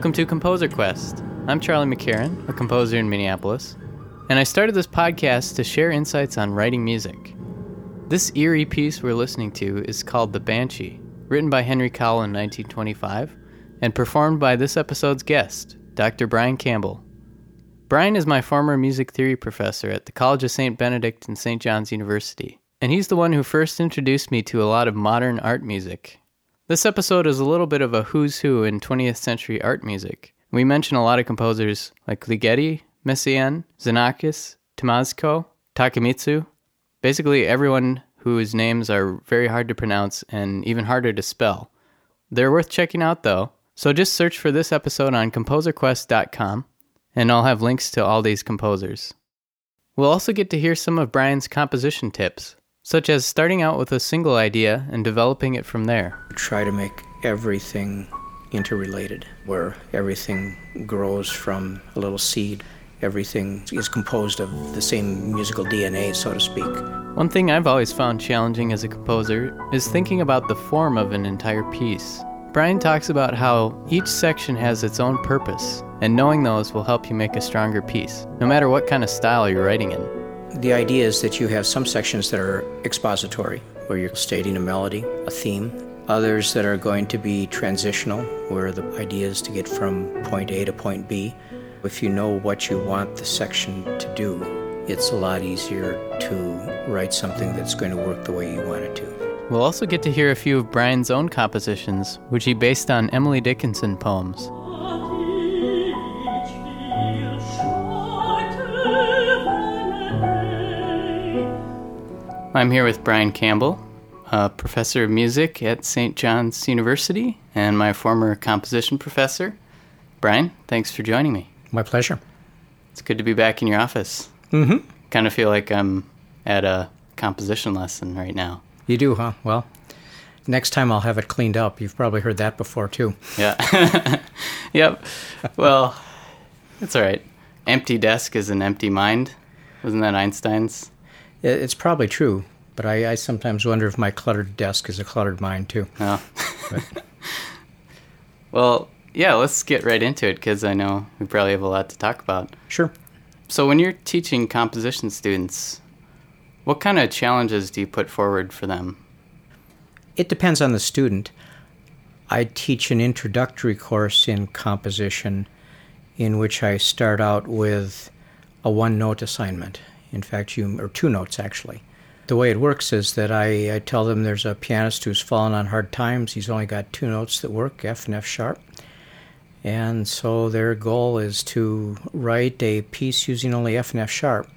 Welcome to Composer Quest. I'm Charlie McCarran, a composer in Minneapolis, and I started this podcast to share insights on writing music. This eerie piece we're listening to is called The Banshee, written by Henry Cowell in 1925 and performed by this episode's guest, Dr. Brian Campbell. Brian is my former music theory professor at the College of St. Benedict and St. John's University, and he's the one who first introduced me to a lot of modern art music this episode is a little bit of a who's who in 20th century art music. We mention a lot of composers like Ligeti, Messiaen, Xenakis, Tymoczko, Takemitsu, basically everyone whose names are very hard to pronounce and even harder to spell. They're worth checking out though, so just search for this episode on composerquest.com and I'll have links to all these composers. We'll also get to hear some of Brian's composition tips, such as starting out with a single idea and developing it from there. Try to make everything interrelated, where everything grows from a little seed. Everything is composed of the same musical DNA, so to speak. One thing I've always found challenging as a composer is thinking about the form of an entire piece. Brian talks about how each section has its own purpose, and knowing those will help you make a stronger piece, no matter what kind of style you're writing in. The idea is that you have some sections that are expository, where you're stating a melody, a theme, others that are going to be transitional, where the idea is to get from point A to point B. If you know what you want the section to do, it's a lot easier to write something that's going to work the way you want it to. We'll also get to hear a few of Brian's own compositions, which he based on Emily Dickinson poems. I'm here with Brian Campbell, a professor of music at St. John's University and my former composition professor. Brian, thanks for joining me. My pleasure. It's good to be back in your office. Mm-hmm. Kind of feel like I'm at a composition lesson right now. You do, huh? Well, next time I'll have it cleaned up. You've probably heard that before, too. Yeah. yep. Well, it's all right. Empty desk is an empty mind. Wasn't that Einstein's? It's probably true, but I, I sometimes wonder if my cluttered desk is a cluttered mind too. Oh. well, yeah, let's get right into it because I know we probably have a lot to talk about. Sure. So, when you're teaching composition students, what kind of challenges do you put forward for them? It depends on the student. I teach an introductory course in composition in which I start out with a one note assignment in fact, you or two notes actually. The way it works is that I, I tell them there's a pianist who's fallen on hard times. He's only got two notes that work, F and F sharp. And so their goal is to write a piece using only F and F sharp,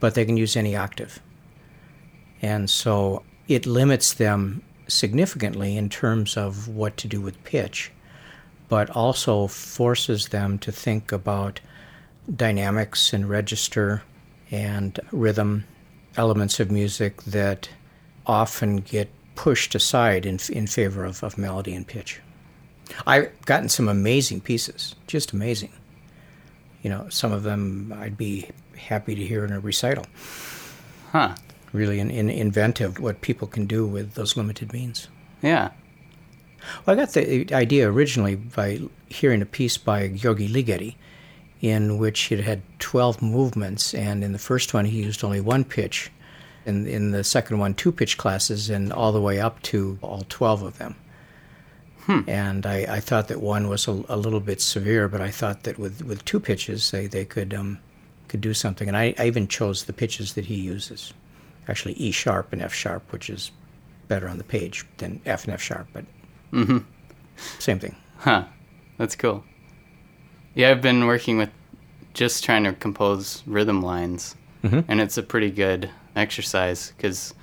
but they can use any octave. And so it limits them significantly in terms of what to do with pitch, but also forces them to think about dynamics and register and rhythm, elements of music that often get pushed aside in, in favor of, of melody and pitch. I've gotten some amazing pieces, just amazing. You know, some of them I'd be happy to hear in a recital. Huh. Really in, in inventive what people can do with those limited means. Yeah. Well, I got the idea originally by hearing a piece by György Ligeti in which it had 12 movements, and in the first one he used only one pitch, and in the second one two pitch classes, and all the way up to all 12 of them. Hmm. And I, I, thought that one was a, a, little bit severe, but I thought that with, with two pitches they, they could um, could do something. And I, I even chose the pitches that he uses, actually E sharp and F sharp, which is better on the page than F and F sharp, but mm-hmm. same thing. Huh, that's cool. Yeah, I've been working with just trying to compose rhythm lines, mm-hmm. and it's a pretty good exercise because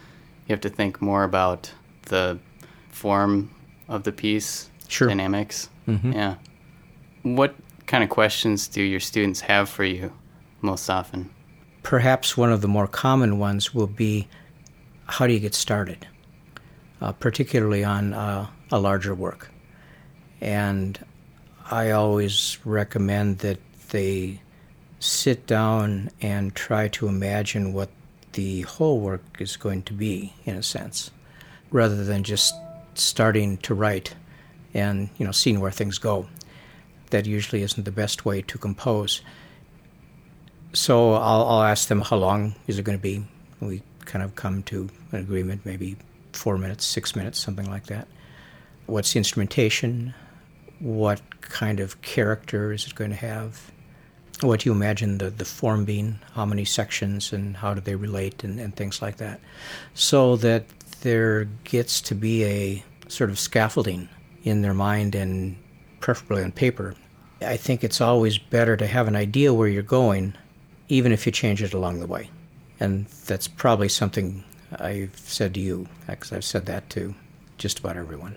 you have to think more about the form of the piece, sure. dynamics. Mm-hmm. Yeah. What kind of questions do your students have for you most often? Perhaps one of the more common ones will be how do you get started, uh, particularly on uh, a larger work. And I always recommend that they sit down and try to imagine what the whole work is going to be, in a sense, rather than just starting to write and you know seeing where things go. that usually isn't the best way to compose. So I'll, I'll ask them how long is it going to be. We kind of come to an agreement, maybe four minutes, six minutes, something like that. What's the instrumentation? What kind of character is it going to have? What do you imagine the, the form being? How many sections and how do they relate and, and things like that? So that there gets to be a sort of scaffolding in their mind and preferably on paper. I think it's always better to have an idea where you're going, even if you change it along the way. And that's probably something I've said to you, because I've said that to just about everyone.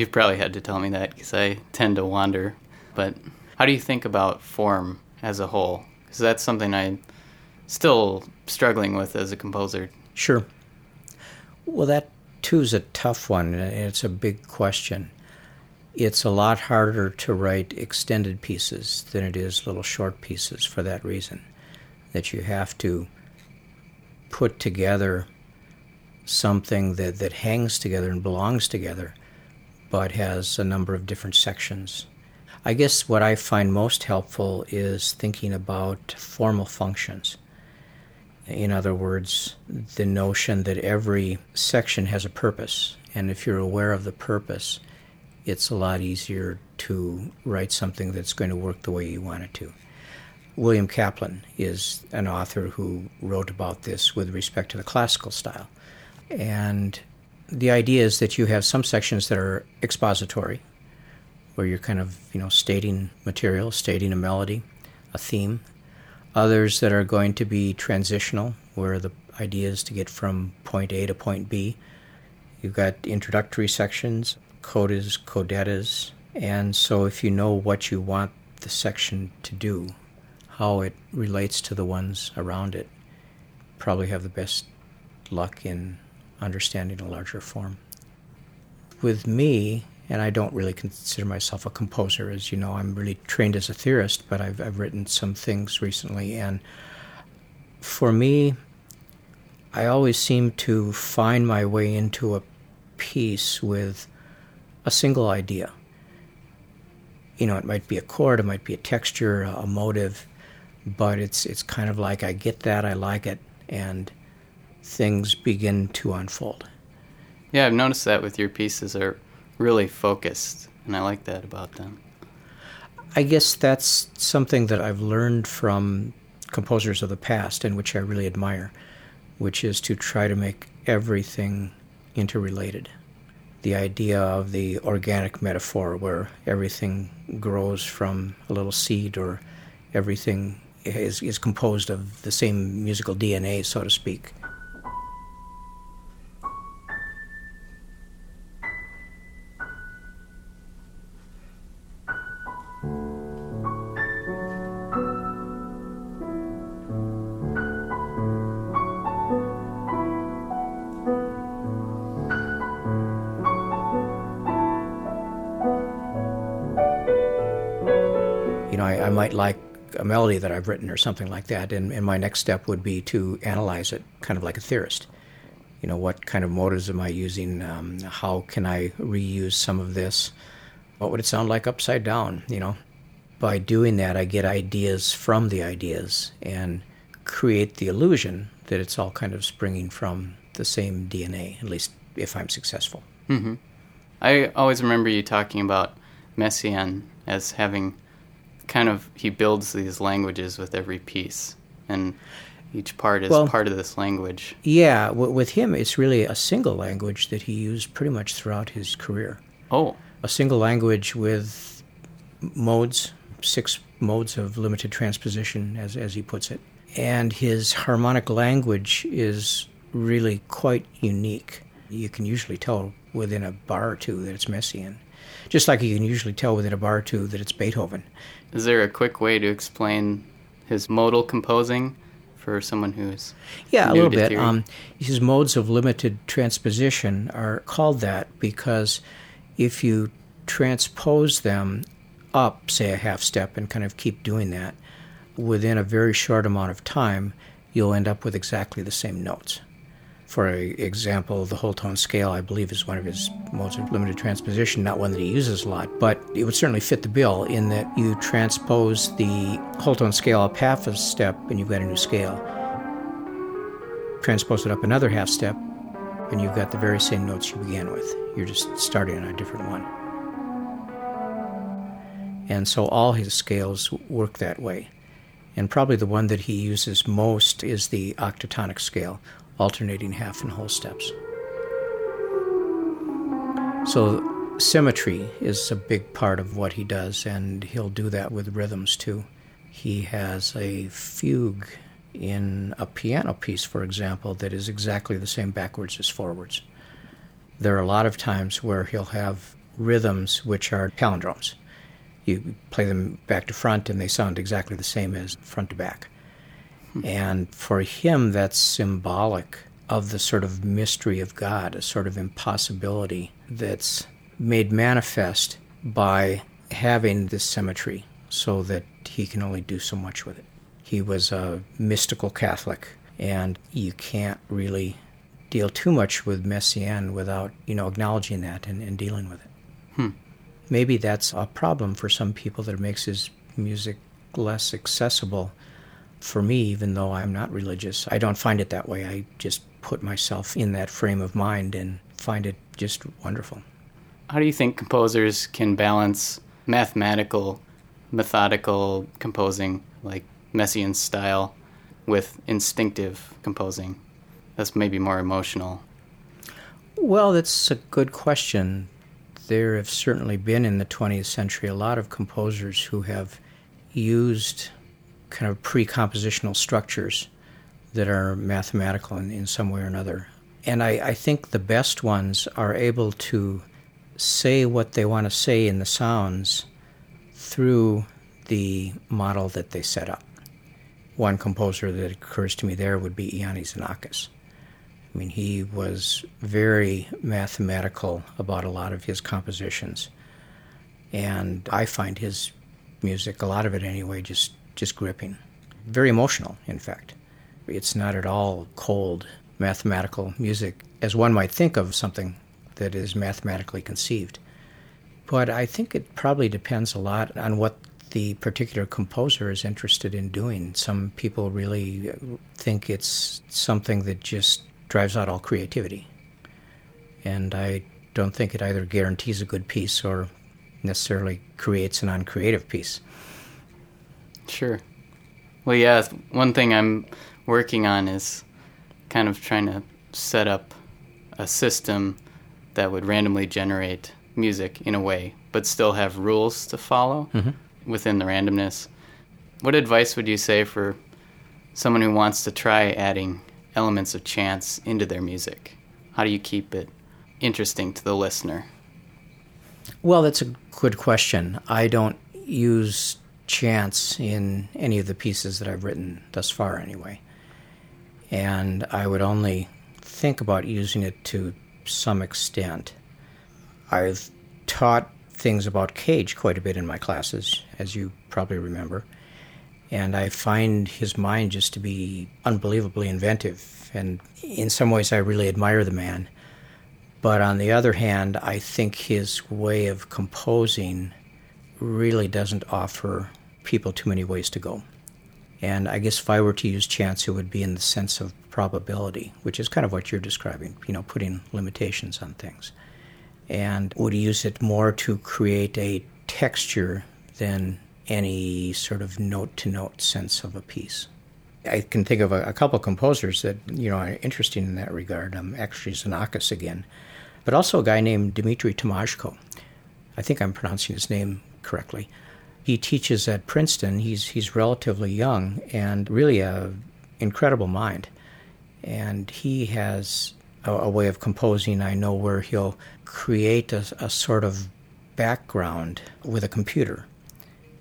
You've probably had to tell me that because I tend to wander. But how do you think about form as a whole? Because that's something I'm still struggling with as a composer. Sure. Well, that too is a tough one, it's a big question. It's a lot harder to write extended pieces than it is little short pieces for that reason. That you have to put together something that, that hangs together and belongs together, but has a number of different sections. I guess what I find most helpful is thinking about formal functions. In other words, the notion that every section has a purpose, and if you're aware of the purpose, it's a lot easier to write something that's going to work the way you want it to. William Caplin is an author who wrote about this with respect to the classical style. And the idea is that you have some sections that are expository, where you're kind of, you know, stating material, stating a melody, a theme. Others that are going to be transitional, where the idea is to get from point A to point B. You've got introductory sections, codas, codettas, and so if you know what you want the section to do, how it relates to the ones around it, probably have the best luck in understanding a larger form. With me, and I don't really consider myself a composer, as you know, I'm really trained as a theorist, but I've, I've written some things recently, and for me, I always seem to find my way into a piece with a single idea. You know, it might be a chord, it might be a texture, a motive, but it's it's kind of like I get that, I like it, and things begin to unfold. Yeah, I've noticed that with your pieces are really focused, and I like that about them. I guess that's something that I've learned from composers of the past and which I really admire, which is to try to make everything interrelated. The idea of the organic metaphor where everything grows from a little seed or everything is, is composed of the same musical DNA, so to speak. Know, I, I might like a melody that I've written or something like that, and, and my next step would be to analyze it, kind of like a theorist. You know, what kind of motives am I using? Um, how can I reuse some of this? What would it sound like upside down? You know, by doing that, I get ideas from the ideas and create the illusion that it's all kind of springing from the same DNA, at least if I'm successful. Mm-hmm. I always remember you talking about Messiaen as having kind of he builds these languages with every piece, and each part is Well- part of this language. Yeah, w- with him, it's really a single language that he used pretty much throughout his career. Oh, A single language with modes, six modes of limited transposition, as, as he puts it. And his harmonic language is really quite unique. You can usually tell within a bar or two that it's Messiaen, just like you can usually tell within a bar or two that it's Beethoven. is there a quick way to explain his modal composing for someone who's Yeah, a little bit. Um, his modes of limited transposition are called that because if you transpose them up, say, a half step, and kind of keep doing that, within a very short amount of time, you'll end up with exactly the same notes. For example, the whole tone scale, I believe, is one of his modes of limited transposition, not one that he uses a lot, but it would certainly fit the bill in that you transpose the whole tone scale up half a step and you've got a new scale. Transpose it up another half step and you've got the very same notes you began with. You're just starting on a different one. And so all his scales work that way. And probably the one that he uses most is the octatonic scale, alternating half and whole steps. So, symmetry is a big part of what he does, and he'll do that with rhythms too. He has a fugue in a piano piece, for example, that is exactly the same backwards as forwards. There are a lot of times where he'll have rhythms which are palindromes. You play them back to front, and they sound exactly the same as front to back. And for him, that's symbolic of the sort of mystery of God, a sort of impossibility that's made manifest by having this symmetry so that he can only do so much with it. He was a mystical Catholic, and you can't really deal too much with Messiaen without, you know, acknowledging that and, and dealing with it. Hmm. Maybe that's a problem for some people that makes his music less accessible for me, even though I'm not religious, I don't find it that way. I just put myself in that frame of mind and find it just wonderful. How do you think composers can balance mathematical, methodical composing, like Messiaen style, with instinctive composing? That's maybe more emotional. Well, that's a good question. There have certainly been in the 20th century a lot of composers who have used kind of pre compositional structures that are mathematical in, in some way or another. And I, I think the best ones are able to say what they want to say in the sounds through the model that they set up. One composer that occurs to me there would be Iannis Xenakis. I mean, he was very mathematical about a lot of his compositions. And I find his music, a lot of it anyway, just just gripping. Very emotional, in fact. It's not at all cold mathematical music, as one might think of something that is mathematically conceived. But I think it probably depends a lot on what the particular composer is interested in doing. Some people really uh, think it's something that just drives out all creativity. And I don't think it either guarantees a good piece or necessarily creates an uncreative piece. Sure. Well, yeah, one thing I'm working on is kind of trying to set up a system that would randomly generate music in a way, but still have rules to follow mm-hmm. within the randomness. What advice would you say for someone who wants to try adding elements of chance into their music? How do you keep it interesting to the listener? Well, that's a good question. I don't use chance in any of the pieces that I've written thus far, anyway. And I would only think about using it to some extent. I've taught things about Cage quite a bit in my classes, as you probably remember. And I find his mind just to be unbelievably inventive. And in some ways, I really admire the man. But on the other hand, I think his way of composing really doesn't offer people too many ways to go. And I guess if I were to use chance, it would be in the sense of probability, which is kind of what you're describing, you know, putting limitations on things. And would use it more to create a texture than any sort of note to note sense of a piece. I can think of a, a couple of composers that, you know, are interesting in that regard. Um, actually, Xenakis again, but also a guy named Dmitri Tymoczko. I think I'm pronouncing his name correctly. He teaches at Princeton. He's he's relatively young and really a incredible mind. And he has a, a way of composing. I know where he'll create a, a sort of background with a computer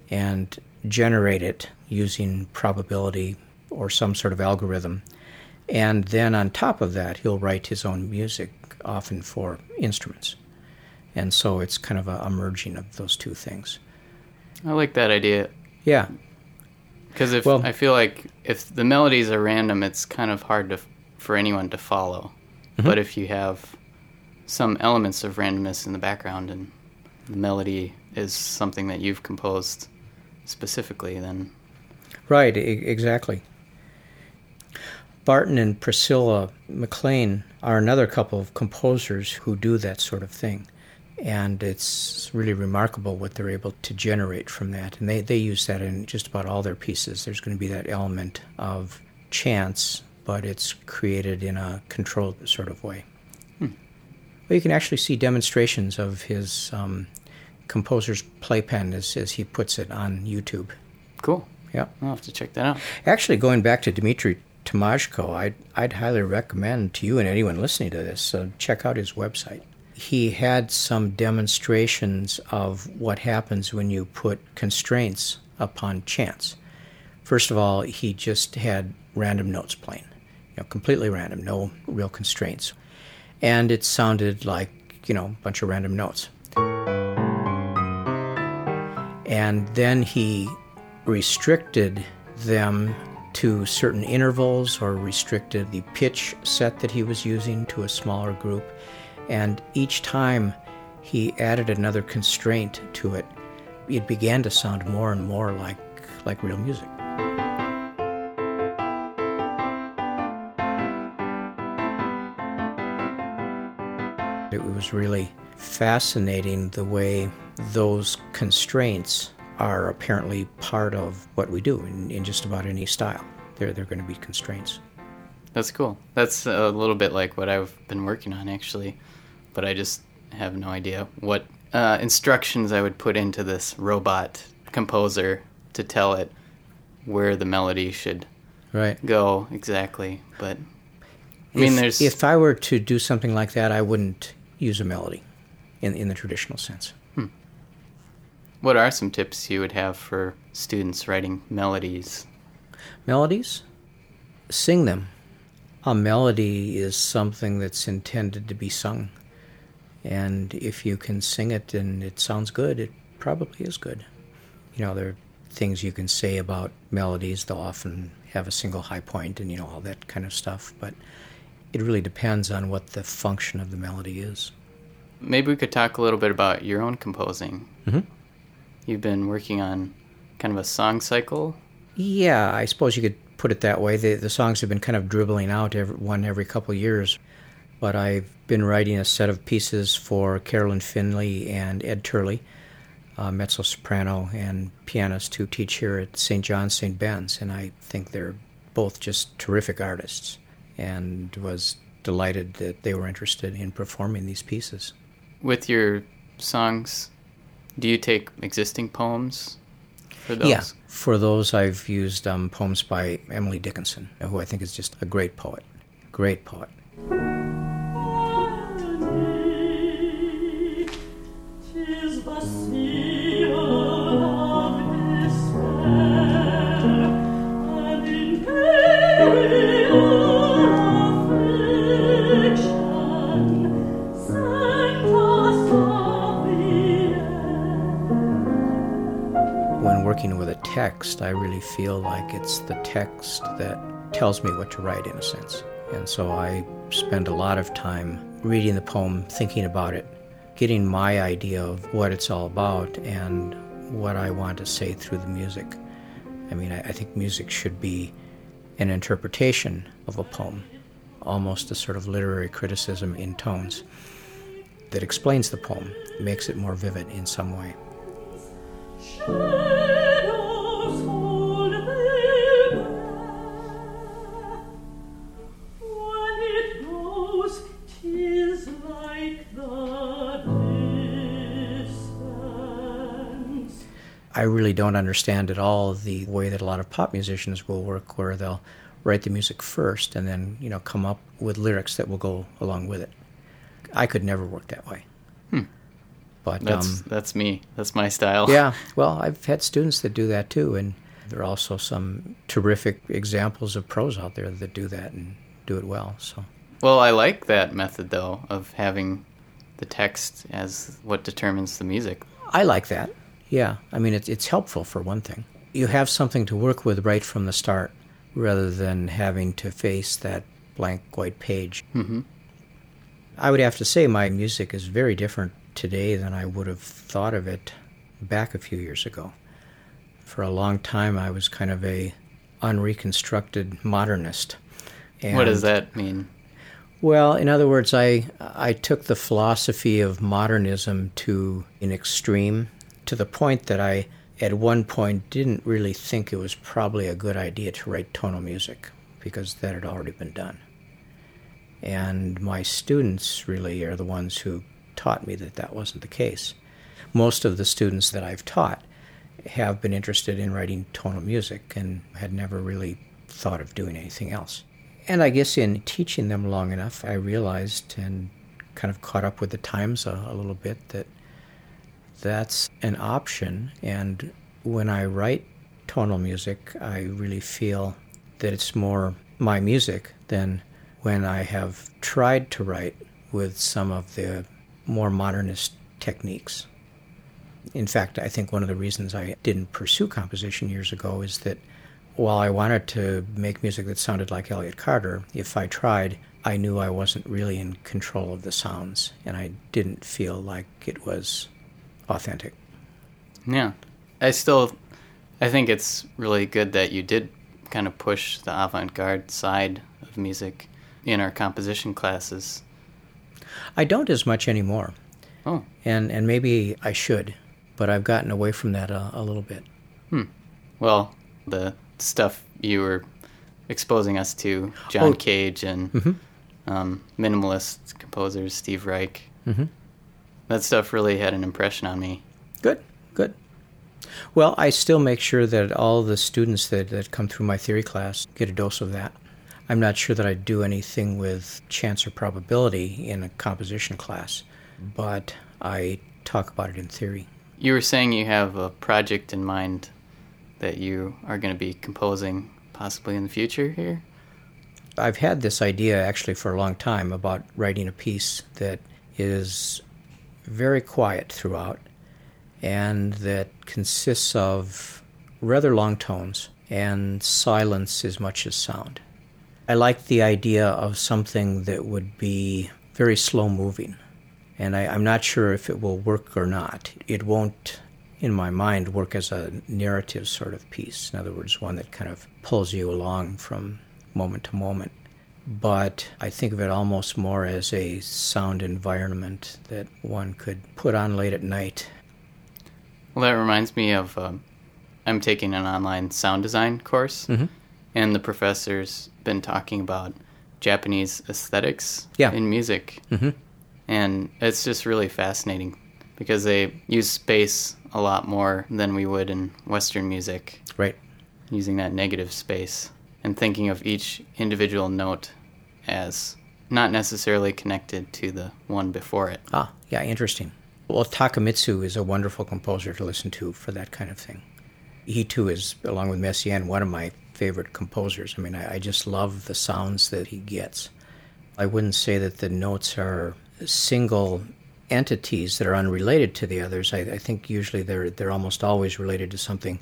and generate it using probability or some sort of algorithm. And then on top of that, he'll write his own music, often for instruments. And so it's kind of a, a merging of those two things. I like that idea. Yeah. Because if well, I feel like if the melodies are random, it's kind of hard to for anyone to follow. Mm-hmm. But if you have some elements of randomness in the background and the melody is something that you've composed specifically, then Right, e- exactly. Barton and Priscilla McLean are another couple of composers who do that sort of thing. And it's really remarkable what they're able to generate from that. And they, they use that in just about all their pieces. There's going to be that element of chance, but it's created in a controlled sort of way. Well, you can actually see demonstrations of his um, composer's playpen, as, as he puts it, on YouTube. cool. Yeah. I'll have to check that out. Actually, going back to Dmitri Tymoczko, I'd, I'd highly recommend to you and anyone listening to this, uh, check out his website. He had some demonstrations of what happens when you put constraints upon chance. First of all, he just had random notes playing, you know, completely random, no real constraints. And it sounded like, you know, a bunch of random notes. And then he restricted them to certain intervals or restricted the pitch set that he was using to a smaller group. And each time he added another constraint to it, it began to sound more and more like, like real music. It was really fascinating the way those constraints are apparently part of what we do in, in just about any style. They're, they're going to be constraints. That's cool. That's a little bit like what I've been working on actually, but I just have no idea what uh, instructions I would put into this robot composer to tell it where the melody should Right. go exactly. But I mean, if, there's if I were to do something like that, I wouldn't use a melody in, in the traditional sense. what are some tips you would have for students writing melodies? Melodies, sing them. A melody is something that's intended to be sung. And if you can sing it and it sounds good, it probably is good. You know, there are things you can say about melodies. They'll often have a single high point and, you know, all that kind of stuff. But it really depends on what the function of the melody is. Maybe we could talk a little bit about your own composing. Mhm. You've been working on kind of a song cycle. Yeah, I suppose you could put it that way. The, the songs have been kind of dribbling out every, one every couple of years. But I've been writing a set of pieces for Carolyn Finley and Ed Turley, uh, mezzo soprano and pianist who teach here at St. John's St. Ben's. And I think they're both just terrific artists and was delighted that they were interested in performing these pieces. With your songs, do you take existing poems for those? Yeah, for those I've used um, poems by Emily Dickinson, who I think is just a great poet. Great poet. Text, I really feel like it's the text that tells me what to write in a sense. And so I spend a lot of time reading the poem, thinking about it, getting my idea of what it's all about and what I want to say through the music. I mean, I, I think music should be an interpretation of a poem, almost a sort of literary criticism in tones that explains the poem, makes it more vivid in some way. I really don't understand at all the way that a lot of pop musicians will work, where they'll write the music first and then you know come up with lyrics that will go along with it. I could never work that way. But That's um, that's me. That's my style. yeah, well, I've had students that do that too, and there are also some terrific examples of pros out there that do that and do it well. So Well, I like that method though of having the text as what determines the music. I like that. Yeah, I mean, it's it's helpful for one thing. You have something to work with right from the start, rather than having to face that blank white page. hmm I would have to say my music is very different today than I would have thought of it back a few years ago. For a long time, I was kind of a unreconstructed modernist. what does that mean? Well, in other words, I I took the philosophy of modernism to an extreme, to the point that I, at one point, didn't really think it was probably a good idea to write tonal music because that had already been done. And my students really are the ones who taught me that that wasn't the case. Most of the students that I've taught have been interested in writing tonal music and had never really thought of doing anything else. And I guess in teaching them long enough, I realized and kind of caught up with the times a, a little bit that that's an option. And when I write tonal music, I really feel that it's more my music than when I have tried to write with some of the more modernist techniques. In fact, I think one of the reasons I didn't pursue composition years ago is that while I wanted to make music that sounded like Elliott Carter, if I tried, I knew I wasn't really in control of the sounds, and I didn't feel like it was authentic. Yeah. I still I think it's really good that you did kind of push the avant-garde side of music in our composition classes. I don't as much anymore, Oh, and, and maybe I should, but I've gotten away from that a, a little bit. Hmm. well, the stuff you were exposing us to, John Oh. Cage and Mhm. um, minimalist composers, Steve Reich. Mhm. That stuff really had an impression on me. Good, good. Well, I still make sure that all the students that, that come through my theory class get a dose of that. I'm not sure that I do anything with chance or probability in a composition class, but I talk about it in theory. You were saying you have a project in mind that you are going to be composing possibly in the future here. I've had this idea actually for a long time about writing a piece that is very quiet throughout and that consists of rather long tones and silence as much as sound. I like the idea of something that would be very slow moving, and I, I'm not sure if it will work or not. It won't, in my mind, work as a narrative sort of piece. In other words, one that kind of pulls you along from moment to moment. But I think of it almost more as a sound environment that one could put on late at night. Well, that reminds me of um, I'm taking an online sound design course, Mhm. and the professor's been talking about Japanese aesthetics Yeah. in music, Mhm. and it's just really fascinating because they use space a lot more than we would in Western music, Right. using that negative space and thinking of each individual note as not necessarily connected to the one before it. Ah, yeah, interesting. Well, Takemitsu is a wonderful composer to listen to for that kind of thing. He too is, along with Messiaen, one of my favorite composers. I mean, I, I just love the sounds that he gets. I wouldn't say that the notes are single entities that are unrelated to the others. I, I think usually they're they're almost always related to something.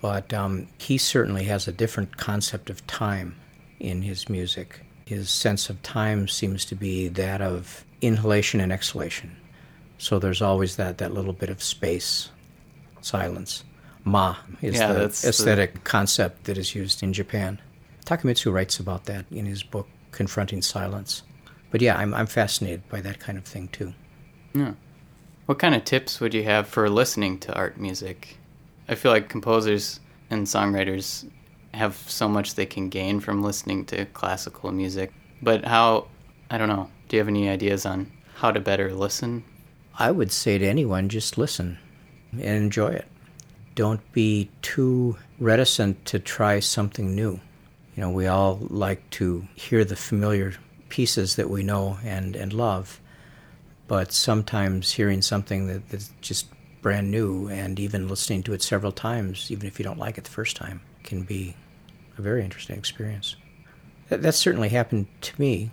But um, he certainly has a different concept of time in his music. His sense of time seems to be that of inhalation and exhalation. So there's always that, that little bit of space, silence. Ma is Yeah, the that's the- aesthetic concept that is used in Japan. Takemitsu writes about that in his book Confronting Silence. But yeah, I'm, I'm fascinated by that kind of thing too. Yeah. What kind of tips would you have for listening to art music? I feel like composers and songwriters have so much they can gain from listening to classical music. But how, I don't know, do you have any ideas on how to better listen? I would say to anyone, just listen and enjoy it. Don't be too reticent to try something new. You know, we all like to hear the familiar pieces that we know and, and love, but sometimes hearing something that, that's just brand new and even listening to it several times, even if you don't like it the first time, can be a very interesting experience. That, that certainly happened to me.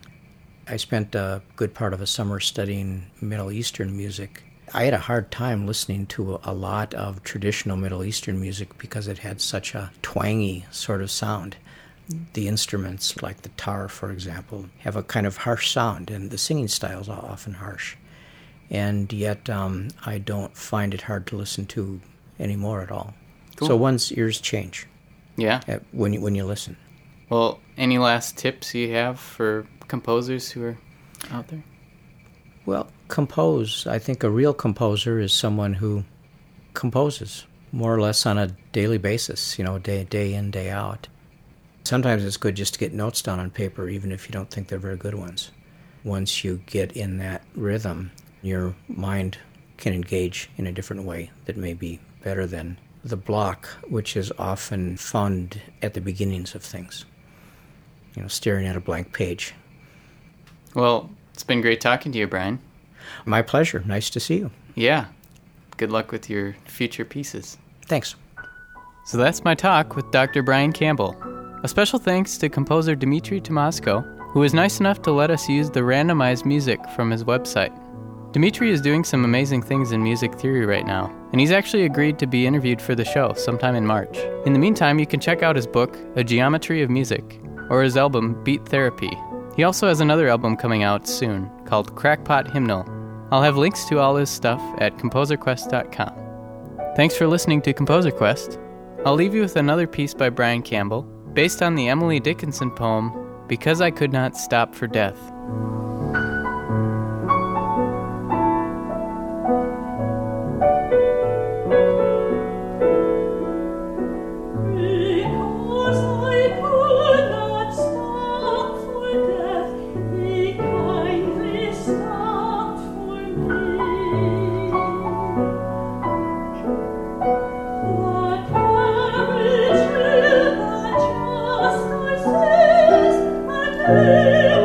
I spent a good part of a summer studying Middle Eastern music. I had a hard time listening to a lot of traditional Middle Eastern music because it had such a twangy sort of sound. The instruments, like the tar, for example, have a kind of harsh sound, and the singing styles are often harsh. And yet, um, I don't find it hard to listen to anymore at all. So Cool. one's ears change Yeah. uh, when you, when you listen. Well, any last tips you have for composers who are out there? Well, compose. I think a real composer is someone who composes more or less on a daily basis, you know, day day in, day out. Sometimes it's good just to get notes down on paper, even if you don't think they're very good ones. Once you get in that rhythm, your mind can engage in a different way that may be better than the block, which is often found at the beginnings of things. You know, staring at a blank page. Well, it's been great talking to you, Brian. My pleasure. Nice to see you. Yeah. Good luck with your future pieces. Thanks. So that's my talk with Dr. Brian Campbell. A special thanks to composer Dmitri Tymoczko, who was nice enough to let us use the randomized music from his website. Dmitri is doing some amazing things in music theory right now, and he's actually agreed to be interviewed for the show sometime in March. In the meantime, you can check out his book, A Geometry of Music, or his album, Beat Therapy. He also has another album coming out soon called Crackpot Hymnal. I'll have links to all his stuff at composerquest.com. Thanks for listening to Composer Quest. I'll leave you with another piece by Brian Campbell, based on the Emily Dickinson poem, Because I Could Not Stop for Death. And